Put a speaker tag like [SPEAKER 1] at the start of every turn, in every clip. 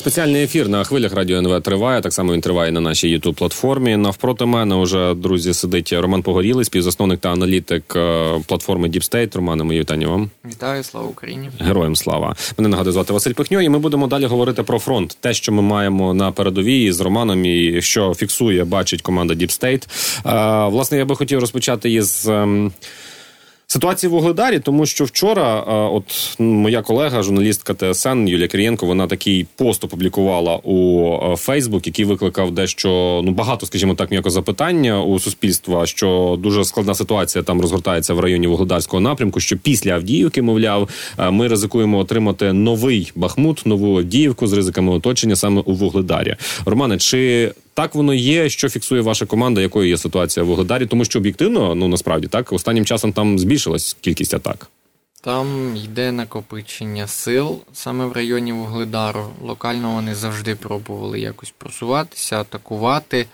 [SPEAKER 1] Спеціальний ефір на хвилях радіо НВ триває. Так само він триває на нашій youtube платформі. Навпроти мене вже друзі сидить Роман Погорілий, співзасновник та аналітик е, платформи Deep State. Романе, мої вітання вам.
[SPEAKER 2] Вітаю, слава Україні,
[SPEAKER 1] героям слава. Мене нагадує звати Василь Пихньо, і ми будемо далі говорити про фронт. Те, що ми маємо на передовій з Романом, і що фіксує, бачить команда Deep State. Е, власне, я би хотів розпочати із. Ситуація в Угледарі, тому що вчора, от моя колега, журналістка ТСН Юлія Кирієнко, вона такий пост опублікувала у Фейсбук, який викликав дещо ну багато, скажімо так, м'яко запитання у суспільства, що дуже складна ситуація там розгортається в районі Вугледарського напрямку. Що після Авдіївки, мовляв, ми ризикуємо отримати новий Бахмут, нову Авдіївку з ризиками оточення саме у Вугледарі. Романе, чи так воно є, що фіксує ваша команда, якою є ситуація в Угледарі, тому що об'єктивно, ну насправді так, останнім часом там збільшилась кількість атак.
[SPEAKER 2] Там йде накопичення сил саме в районі Вугледару. Локально вони завжди пробували якось просуватися, атакувати.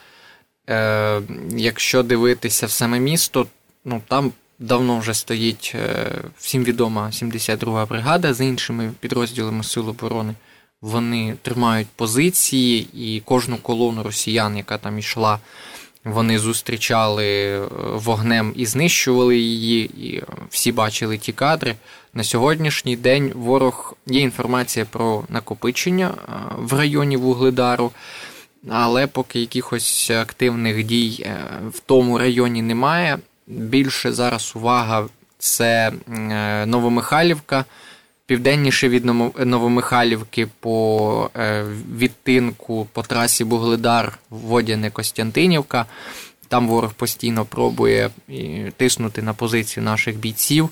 [SPEAKER 2] Е, Якщо дивитися в саме місто, ну там давно вже стоїть е, всім відома 72-га бригада з іншими підрозділами Сил оборони. Вони тримають позиції, і кожну колону росіян, яка там йшла, вони зустрічали е, вогнем і знищували її. І всі бачили ті кадри. На сьогоднішній день ворог є інформація про накопичення е, в районі Вугледару, але поки якихось активних дій е, в тому районі немає. Більше зараз увага це Новомихайлівка південніше від Новомихайлівки по е, відтинку по трасі Бугледар, Водяне Костянтинівка. Там ворог постійно пробує тиснути на позицію наших бійців.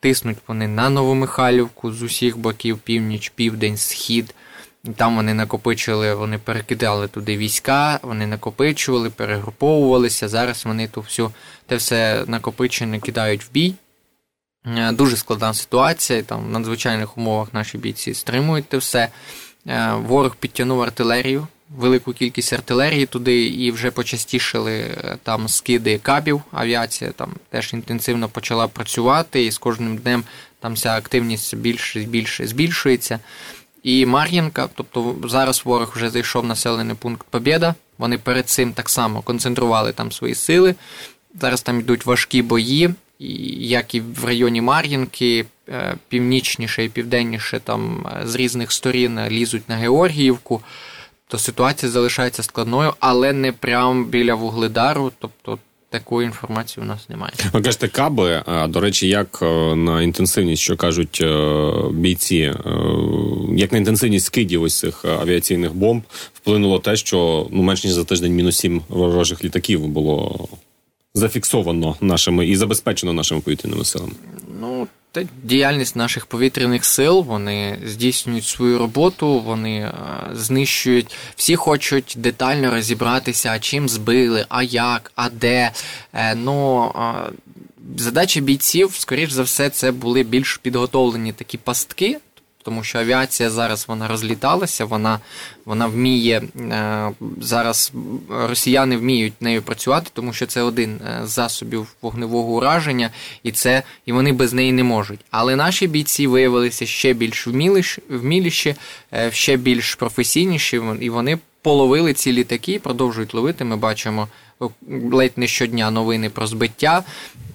[SPEAKER 2] Тиснуть вони на Новомихайлівку з усіх боків, північ, південь, схід. Там вони накопичили, вони перекидали туди війська, вони накопичували, перегруповувалися. Зараз вони ту всю те все накопичене кидають в бій. Е, дуже складна ситуація, там в надзвичайних умовах наші бійці стримують те все. Е, ворог підтягнув артилерію, велику кількість артилерії туди і вже почастішили е, там скиди кабів. Авіація там теж інтенсивно почала працювати, і з кожним днем там вся активність більше і більше збільшується. І Мар'їнка, тобто зараз ворог вже зайшов населений пункт Побєда. Вони перед цим так само концентрували там свої сили. Зараз там йдуть важкі бої як і в районі Мар'їнки, е, північніше і південніше там е, з різних сторін лізуть на Георгіївку, то ситуація залишається складною, але не прямо біля Вугледару. тобто Такої інформації у нас немає.
[SPEAKER 1] Ви кажете, каби. А До речі, як е, на інтенсивність, що кажуть бійці, як на інтенсивність скидів ось цих авіаційних бомб вплинуло те, що ну менш ніж за тиждень мінус сім ворожих літаків було зафіксовано нашими і забезпечено нашими повітряними силами?
[SPEAKER 2] Ну та діяльність наших повітряних сил вони здійснюють свою роботу, вони е, знищують. Всі хочуть детально розібратися, а чим збили, а як, а де. Е, ну е, задача бійців, скоріш за все, це були більш підготовлені такі пастки тому що авіація зараз вона розліталася, вона вона вміє е, зараз. Росіяни вміють нею працювати, тому що це один е, з засобів вогневого ураження, і це і вони без неї не можуть. Але наші бійці виявилися ще більш вміліші, е, ще більш професійніші, і вони половили ці літаки, продовжують ловити. Ми бачимо ледь не щодня новини про збиття.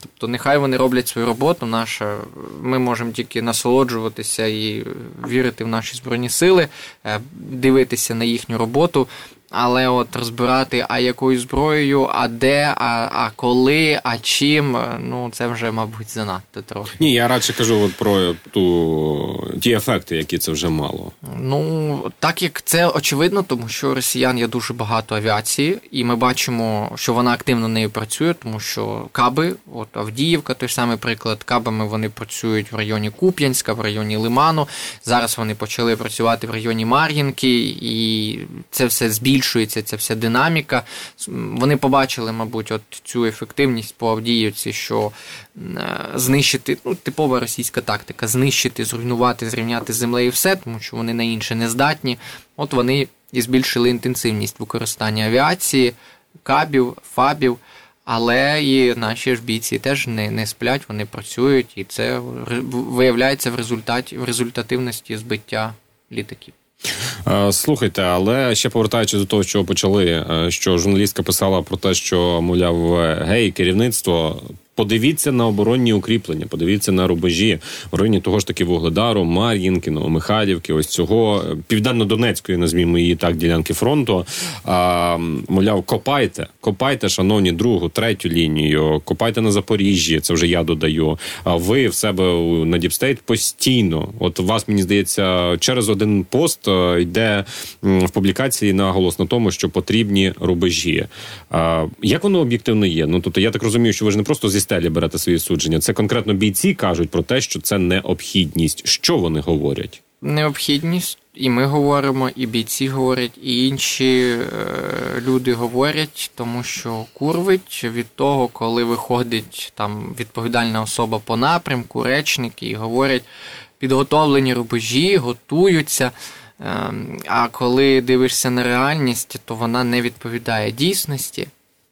[SPEAKER 2] Тобто, нехай вони роблять свою роботу. Наша ми можемо тільки насолоджуватися і вірити в наші збройні сили, е, дивитися на їхню роботу. Але от розбирати, а якою зброєю, а де, а а коли, а чим, ну це вже, мабуть, занадто трохи.
[SPEAKER 1] Ні, я радше кажу от про ту ті ефекти, які це вже мало.
[SPEAKER 2] Ну так як це очевидно, тому що росіян є дуже багато авіації, і ми бачимо, що вона активно нею працює, тому що каби, от Авдіївка, той самий приклад, кабами вони працюють в районі Куп'янська, в районі Лиману. Зараз вони почали працювати в районі Мар'їнки, і це все збільшує збільшується ця вся динаміка. Вони побачили, мабуть, от цю ефективність по Авдіївці, що е, знищити ну, типова російська тактика знищити, зруйнувати, зрівняти з землею все, тому що вони на інше не здатні. От вони і збільшили інтенсивність використання авіації, кабів, фабів. Але і наші ж бійці теж не не сплять, вони працюють, і це виявляється в результаті в результативності збиття літаків.
[SPEAKER 1] Слухайте, але ще повертаючись до того, що почали, що журналістка писала про те, що мовляв, гей, керівництво Подивіться на оборонні укріплення, подивіться на рубежі в районі того ж таки Вугледару, Мар'їнки, Новомихайлівки, ось цього південно-донецької, назвімо її так, ділянки фронту. А, Мовляв, копайте, копайте, шановні, другу, третю лінію, копайте на Запоріжжі. Це вже я додаю. А ви в себе на Діпстейт постійно. От вас мені здається, через один пост е, йде в публікації наголос на тому, що потрібні рубежі. А, Як воно об'єктивно є? Ну тобто, я так розумію, що ви ж не просто зі стелі берете свої судження. Це конкретно бійці кажуть про те, що це необхідність. Що вони говорять?
[SPEAKER 2] Необхідність, і ми говоримо, і бійці говорять, і інші е, люди говорять, тому що курвить від того, коли виходить там відповідальна особа по напрямку, речники і говорять, підготовлені рубежі, готуються. Е, а коли дивишся на реальність, то вона не відповідає дійсності.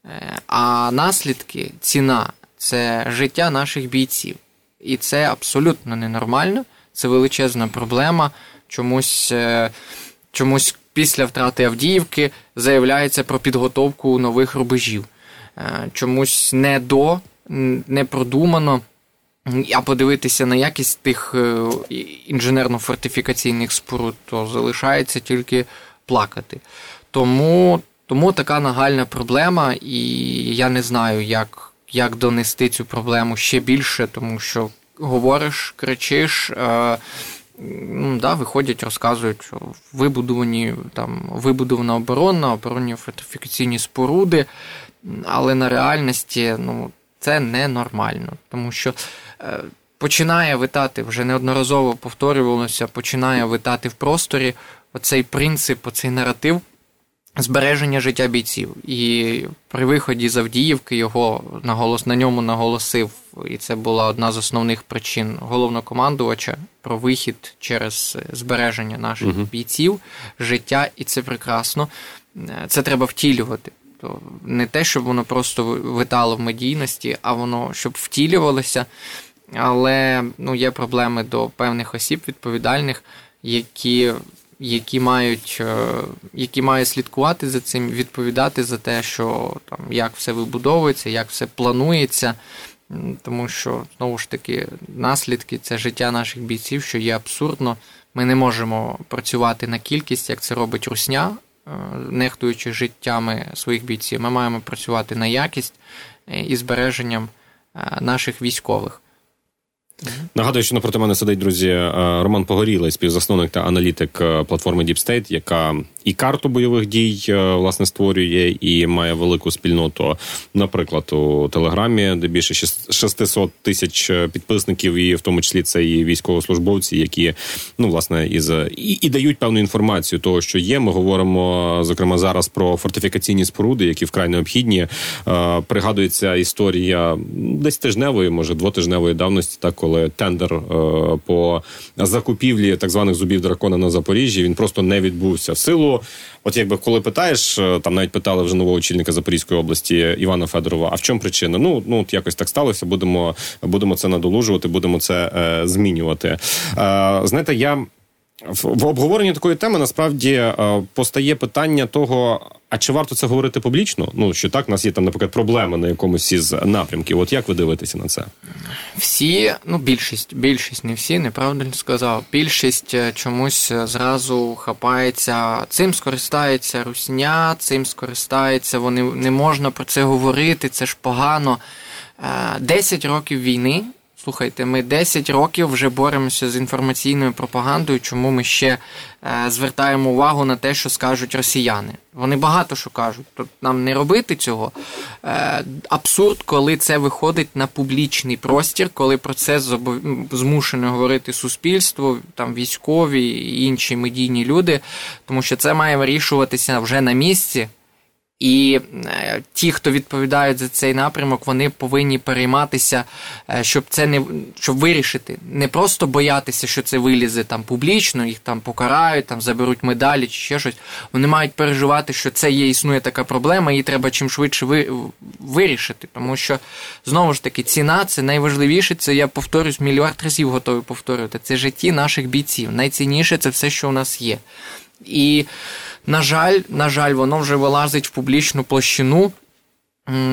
[SPEAKER 2] Е, а наслідки, ціна це життя наших бійців. І це абсолютно ненормально, це величезна проблема. Чомусь е, чомусь після втрати Авдіївки заявляється про підготовку нових рубежів. Е, чомусь не до, не продумано. А подивитися на якість тих е, інженерно-фортифікаційних споруд, то залишається тільки плакати. Тому тому така нагальна проблема, і я не знаю, як як донести цю проблему ще більше, тому що говориш, кричиш. Е, ну, да, Виходять, розказують, що вибудовані там вибудована оборона, оборонні фортифікаційні споруди, але на реальності ну, це ненормально, тому що е, починає витати, вже неодноразово повторювалося, починає витати в просторі оцей принцип, оцей наратив збереження життя бійців. І при виході з Авдіївки його наголос на ньому наголосив, і це була одна з основних причин головнокомандувача про вихід через збереження наших угу. бійців, життя, і це прекрасно. Це треба втілювати. То не те, щоб воно просто витало в медійності, а воно щоб втілювалося. Але ну, є проблеми до певних осіб відповідальних, які які мають е, які мають слідкувати за цим, відповідати за те, що там як все вибудовується, як все планується. Тому що, знову ж таки, наслідки це життя наших бійців, що є абсурдно. Ми не можемо працювати на кількість, як це робить Русня, е, нехтуючи життями своїх бійців. Ми маємо працювати на якість е, і збереженням наших військових.
[SPEAKER 1] Нагадую, що напроти мене сидить друзі е, Роман Погорілий, співзасновник та аналітик е, платформи Deep State, яка і карту бойових дій е, власне створює і має велику спільноту, наприклад, у Телеграмі, де більше 600 тисяч підписників, і в тому числі це і військовослужбовці, які ну власне із і, і дають певну інформацію того, що є. Ми говоримо зокрема зараз про фортифікаційні споруди, які вкрай необхідні. Пригадується історія десь тижневої, може двотижневої давності, так коли тендер е, по закупівлі так званих зубів дракона на Запоріжжі він просто не відбувся в силу. От якби коли питаєш, е, там навіть питали вже нового очільника Запорізької області Івана Федорова. А в чому причина? Ну ну от якось так сталося. Будемо будемо це надолужувати, будемо це е, змінювати. Знаєте, я. В обговоренні такої теми насправді е, постає питання того, а чи варто це говорити публічно? Ну що так, у нас є там, наприклад, проблеми на якомусь із напрямків. От як ви дивитеся на це?
[SPEAKER 2] Всі, ну більшість, більшість, не всі, неправильно сказав. Більшість е, чомусь е, зразу хапається, цим скористається русня, цим скористається. Вони не можна про це говорити. Це ж погано. Десять років війни. Слухайте, ми 10 років вже боремося з інформаційною пропагандою, чому ми ще е, звертаємо увагу на те, що скажуть росіяни. Вони багато що кажуть. Тут нам не робити цього. Е, абсурд, коли це виходить на публічний простір, коли про це змушено говорити суспільство, там військові і інші медійні люди, тому що це має вирішуватися вже на місці. І е, ті, хто відповідають за цей напрямок, вони повинні перейматися, е, щоб це не щоб вирішити, не просто боятися, що це вилізе там публічно, їх там покарають, там заберуть медалі чи ще щось. Вони мають переживати, що це є існує така проблема, її треба чим швидше ви, вирішити. Тому що знову ж таки ціна це найважливіше. Це я повторюсь мільярд разів готовий повторювати. Це житті наших бійців. Найцінніше це все, що у нас є. І на жаль, на жаль, воно вже вилазить в публічну площину.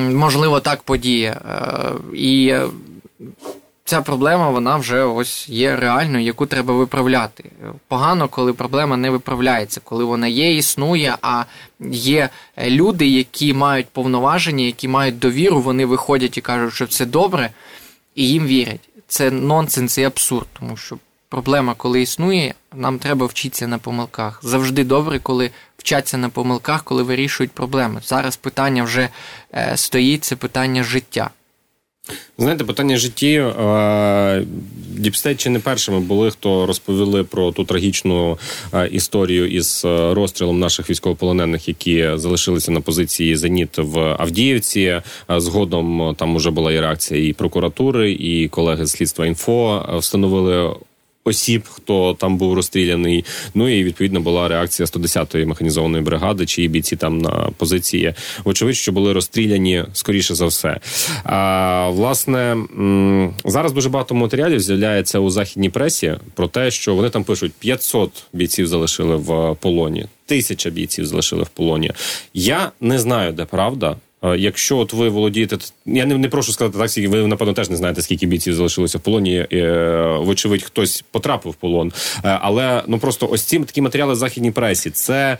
[SPEAKER 2] Можливо, так подіє. Е, і ця проблема вона вже ось є реальною, яку треба виправляти. Погано, коли проблема не виправляється, коли вона є, існує, а є люди, які мають повноваження, які мають довіру, вони виходять і кажуть, що це добре, і їм вірять. Це нонсенс і абсурд, тому що проблема, коли існує, нам треба вчитися на помилках. Завжди добре, коли вчаться на помилках, коли вирішують проблеми. Зараз питання вже е, стоїть, це питання життя.
[SPEAKER 1] Знаєте, питання життя. Діпстейт чи не першими були, хто розповіли про ту трагічну е, історію із е, розстрілом наших військовополонених, які залишилися на позиції Зеніт в Авдіївці. Згодом там уже була і реакція і прокуратури, і колеги з Слідства.Інфо встановили осіб, хто там був розстріляний. Ну і відповідно була реакція 110-ї механізованої бригади, чиї бійці там на позиції. Вочевидь, що були розстріляні скоріше за все. А власне зараз дуже багато матеріалів з'являється у західній пресі про те, що вони там пишуть 500 бійців залишили в полоні. Тисяча бійців залишили в полоні. Я не знаю, де правда. Якщо от ви володієте, я не не прошу сказати так, скільки ви напевно теж не знаєте, скільки бійців залишилося в полоні. Е, вочевидь, хтось потрапив в полон. Е, але ну просто ось ці такі матеріали західній пресі. Це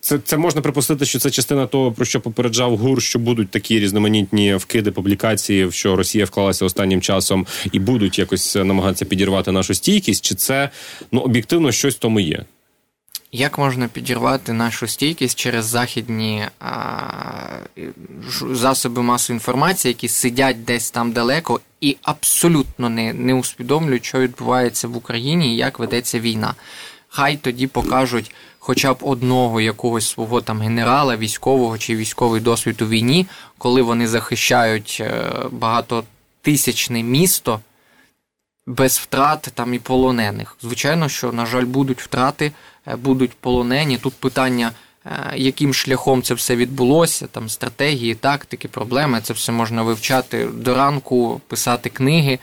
[SPEAKER 1] це, це можна припустити, що це частина того, про що попереджав ГУР, що будуть такі різноманітні вкиди публікації, в що Росія вклалася останнім часом, і будуть якось намагатися підірвати нашу стійкість. Чи це ну об'єктивно щось в тому є?
[SPEAKER 2] Як можна підірвати нашу стійкість через західні а, засоби масової інформації, які сидять десь там далеко і абсолютно не не усвідомлюють, що відбувається в Україні і як ведеться війна? Хай тоді покажуть хоча б одного якогось свого там генерала, військового чи військовий досвід у війні, коли вони захищають е, багатотисячне місто без втрат там і полонених. Звичайно, що, на жаль, будуть втрати, е, будуть полонені. Тут питання, е, яким шляхом це все відбулося, там стратегії, тактики, проблеми. Це все можна вивчати до ранку, писати книги.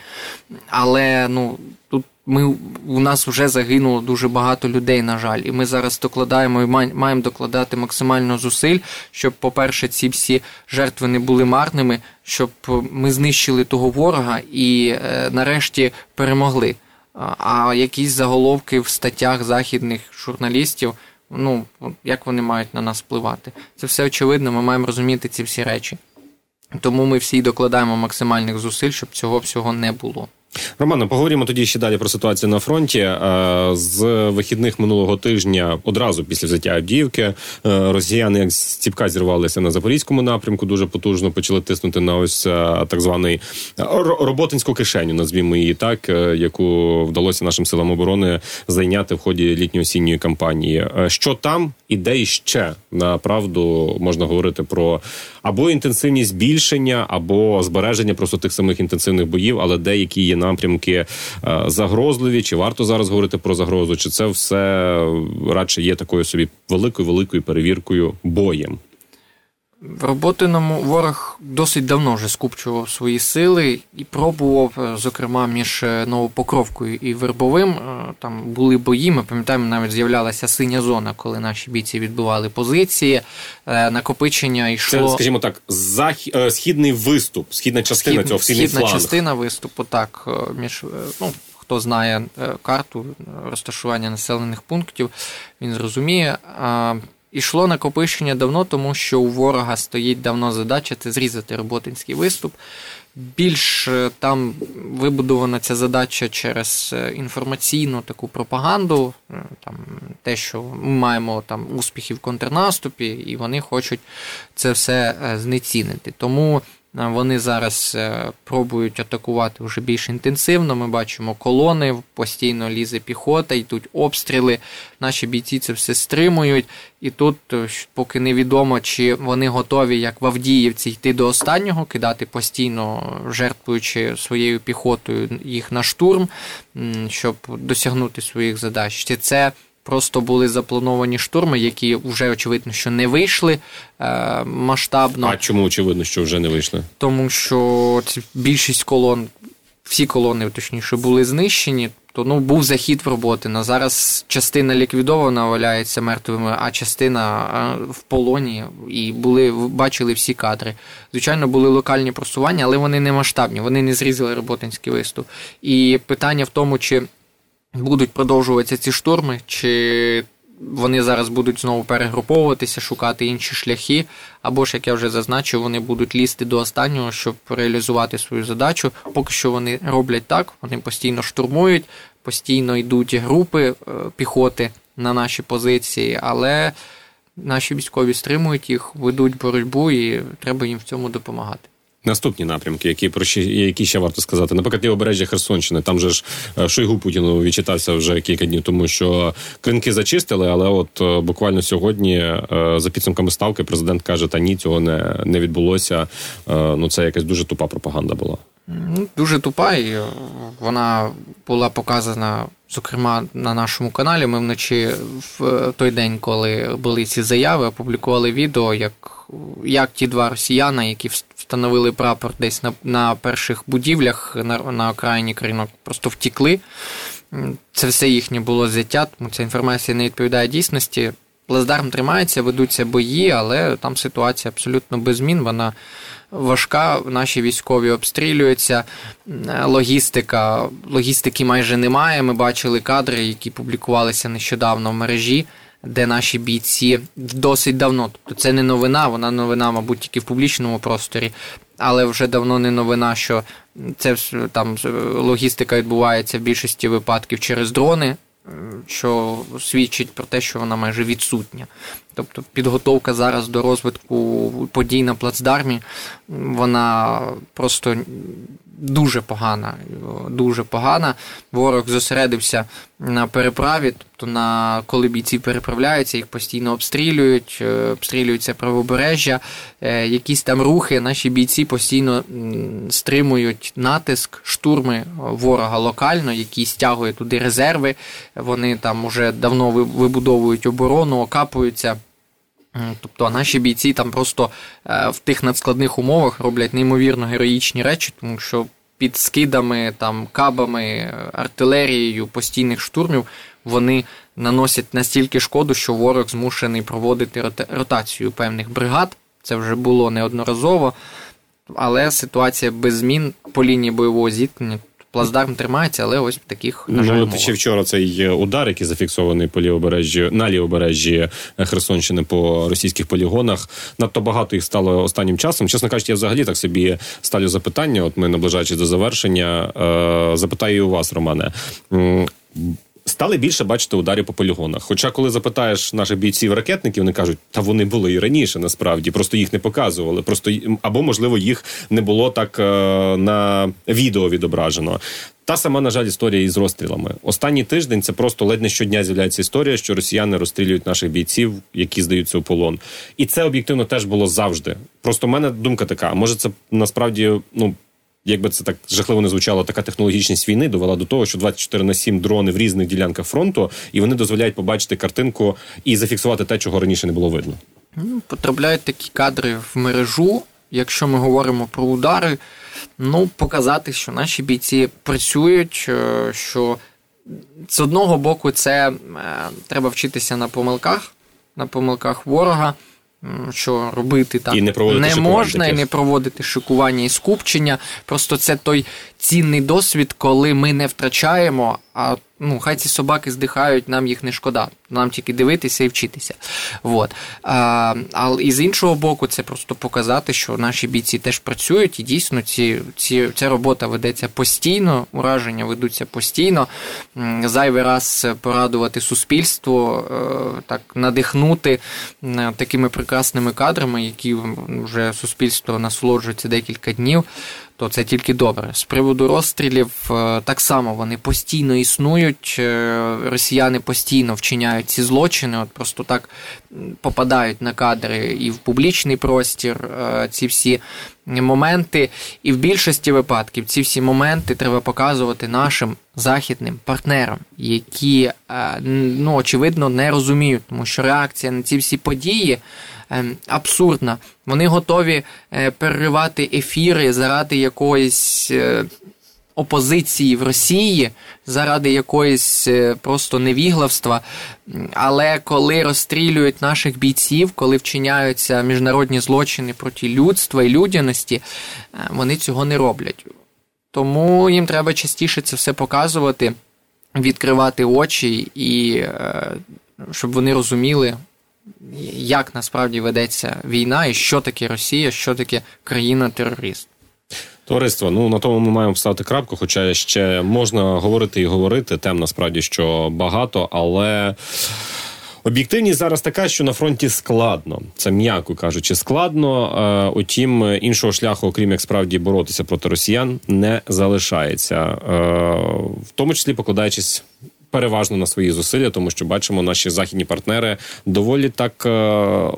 [SPEAKER 2] Але ну, ми, у нас вже загинуло дуже багато людей, на жаль, і ми зараз докладаємо і маємо докладати максимально зусиль, щоб, по-перше, ці всі жертви не були марними, щоб ми знищили того ворога і е, нарешті перемогли. А якісь заголовки в статтях західних журналістів, ну як вони мають на нас впливати? Це все очевидно. Ми маємо розуміти ці всі речі. Тому ми всі докладаємо максимальних зусиль, щоб цього всього не було.
[SPEAKER 1] Романо, поговоримо тоді ще далі про ситуацію на фронті. Е, з вихідних минулого тижня, одразу після взяття Авдіївки, е, росіяни як з ціпка зірвалися на запорізькому напрямку. Дуже потужно почали тиснути на ось е, так званий роботинську кишеню, назвімо її так, яку вдалося нашим силам оборони зайняти в ході літньо-осінньої кампанії. Що там і де іще направду можна говорити про або інтенсивність збільшення, або збереження просто тих самих інтенсивних боїв, але деякі є напрямки е, загрозливі, чи варто зараз говорити про загрозу, чи це все радше є такою собі великою великою перевіркою боєм.
[SPEAKER 2] В роботиному ворог досить давно вже скупчував свої сили і пробував, е, зокрема, між е, Новопокровкою і Вербовим. Е, там були бої. Ми пам'ятаємо, навіть з'являлася синя зона, коли наші бійці відбували позиції. Накопичення йшло.
[SPEAKER 1] Це, скажімо так, зах... східний виступ, східна частина Схід... цього східний
[SPEAKER 2] Східна фланг. частина виступу, так. між ну, Хто знає карту розташування населених пунктів, він зрозуміє. Ішло накопичення давно, тому що у ворога стоїть давно задача це зрізати роботинський виступ. Більш е, там вибудована ця задача через е, інформаційну таку пропаганду, е, там те, що ми маємо там успіхи в контрнаступі, і вони хочуть це все знецінити. Тому Вони зараз е, пробують атакувати вже більш інтенсивно. Ми бачимо колони, постійно лізе піхота, йдуть обстріли. Наші бійці це все стримують. І тут е, поки невідомо, чи вони готові, як в Авдіївці, йти до останнього, кидати постійно, жертвуючи своєю піхотою їх на штурм, щоб досягнути своїх задач. Чи це Просто були заплановані штурми, які вже очевидно, що не вийшли е, масштабно.
[SPEAKER 1] А чому очевидно, що вже не вийшли?
[SPEAKER 2] Тому що більшість колон, всі колони, точніше, були знищені. То ну був захід в роботи. На зараз частина ліквідована, валяється мертвими, а частина в полоні і були бачили всі кадри. Звичайно, були локальні просування, але вони не масштабні. Вони не зрізали роботинський виступ. І питання в тому, чи будуть продовжуватися ці штурми, чи вони зараз будуть знову перегруповуватися, шукати інші шляхи, або ж, як я вже зазначив, вони будуть лізти до останнього, щоб реалізувати свою задачу. Поки що вони роблять так, вони постійно штурмують, постійно йдуть групи е, піхоти на наші позиції, але наші військові стримують їх, ведуть боротьбу, і треба їм в цьому допомагати.
[SPEAKER 1] Наступні напрямки, які про які ще варто сказати, наприклад, лівобережжя Херсонщини. Там же ж е, Шойгу Путіну відчитався вже кілька днів, тому що кринки зачистили, але от е, буквально сьогодні, е, за підсумками ставки, президент каже: та ні, цього не не відбулося. Ну це якась дуже тупа пропаганда була.
[SPEAKER 2] Ну, дуже тупа, і вона була показана, зокрема, на нашому каналі. Ми вночі в той день, коли були ці заяви, опублікували відео, як як ті два росіяни, які встановили прапор десь на на перших будівлях на на окраїні кринок, просто втікли. Це все їхнє було взяття, тому ця інформація не відповідає дійсності. Плацдарм тримається, ведуться бої, але там ситуація абсолютно без змін. Вона важка. Наші військові обстрілюються. Логістика, логістики майже немає. Ми бачили кадри, які публікувалися нещодавно в мережі де наші бійці досить давно. Тобто це не новина, вона новина, мабуть, тільки в публічному просторі, але вже давно не новина, що це там логістика відбувається в більшості випадків через дрони. Що свідчить про те, що вона майже відсутня. Тобто підготовка зараз до розвитку подій на плацдармі, вона просто дуже погана. Дуже погана. Ворог зосередився на переправі, тобто на коли бійці переправляються, їх постійно обстрілюють, е, обстрілюються правобережжя, е, якісь там рухи. Наші бійці постійно стримують натиск, штурми ворога локально, які стягують туди резерви. Вони там уже давно вибудовують оборону, окапуються. Тобто наші бійці там просто е, в тих надскладних умовах роблять неймовірно героїчні речі, тому що під скидами, там, кабами, артилерією постійних штурмів вони наносять настільки шкоду, що ворог змушений проводити ротацію певних бригад. Це вже було неодноразово, але ситуація без змін по лінії бойового зіткнення плацдарм тримається, але ось таких на жаль,
[SPEAKER 1] Ну, ще вчора цей удар, який зафіксований по лівобережжі на лівобережжі Херсонщини по російських полігонах. Надто багато їх стало останнім часом. Чесно кажучи, я взагалі так собі ставлю запитання. От ми наближаючись до завершення, е, запитаю у вас, Романе. Стали більше бачити ударів по полігонах. Хоча, коли запитаєш наших бійців-ракетників, вони кажуть, та вони були і раніше, насправді, просто їх не показували. Просто або, можливо, їх не було так е, на відео відображено. Та сама, на жаль, історія із розстрілами. Останній тиждень це просто ледь не щодня з'являється історія, що росіяни розстрілюють наших бійців, які здаються у полон. І це об'єктивно теж було завжди. Просто в мене думка така: може, це насправді ну якби це так жахливо не звучало, така технологічність війни довела до того, що 24 на 7 дрони в різних ділянках фронту, і вони дозволяють побачити картинку і зафіксувати те, чого раніше не було видно.
[SPEAKER 2] Ну, потрапляють такі кадри в мережу. Якщо ми говоримо про удари, ну показати, що наші бійці працюють, е, що з одного боку це е, треба вчитися на помилках, на помилках ворога що робити так
[SPEAKER 1] і не,
[SPEAKER 2] не можна, таких. і не проводити шикування і скупчення. Просто це той цінний досвід, коли ми не втрачаємо, а ну, хай ці собаки здихають, нам їх не шкода. Нам тільки дивитися і вчитися. Вот. А, Але і з іншого боку, це просто показати, що наші бійці теж працюють, і дійсно ці, ці, ця робота ведеться постійно, ураження ведуться постійно. Зайвий раз порадувати суспільство, е, так надихнути такими прекрасними кадрами, які вже суспільство насолоджується декілька днів то це тільки добре. З приводу розстрілів, е, так само вони постійно існують, е, росіяни постійно вчиняють ці злочини, от просто так попадають на кадри і в публічний простір е, ці всі моменти. І в більшості випадків ці всі моменти треба показувати нашим західним партнерам, які ну, очевидно не розуміють, тому що реакція на ці всі події. Ем, абсурдна. Вони готові е, переривати ефіри заради якоїсь е, опозиції в Росії, заради якоїсь е, просто невіглавства. Але коли розстрілюють наших бійців, коли вчиняються міжнародні злочини проти людства і людяності, вони цього не роблять. Тому їм треба частіше це все показувати, відкривати очі і щоб вони розуміли як насправді ведеться війна, і що таке Росія, що таке країна-терорист.
[SPEAKER 1] Товариство, ну на тому ми маємо поставити крапку, хоча ще можна говорити і говорити. Тем насправді що багато, але. Об'єктивність зараз така, що на фронті складно, це м'яко кажучи, складно. Е, утім, іншого шляху, окрім як справді боротися проти росіян, не залишається, е, в тому числі покладаючись переважно на свої зусилля, тому що бачимо, наші західні партнери доволі так е,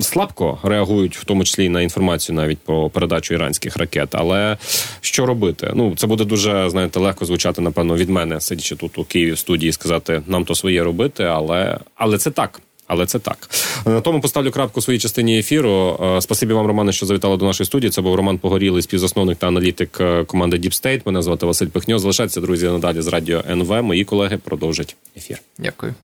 [SPEAKER 1] слабко реагують, в тому числі і на інформацію навіть про передачу іранських ракет. Але що робити? Ну це буде дуже знаєте легко звучати, напевно, від мене, сидячи тут у Києві в студії, сказати нам то своє робити, але але це так. Але це так. На тому поставлю крапку в своїй частині ефіру. Е, спасибі вам, Романе, що завітали до нашої студії. Це був Роман Погорілий, співзасновник та аналітик е, команди Deep State. Мене звати Василь Пихньо. Залишайтеся, друзі, надалі з радіо НВ. Мої колеги продовжать ефір.
[SPEAKER 2] Дякую.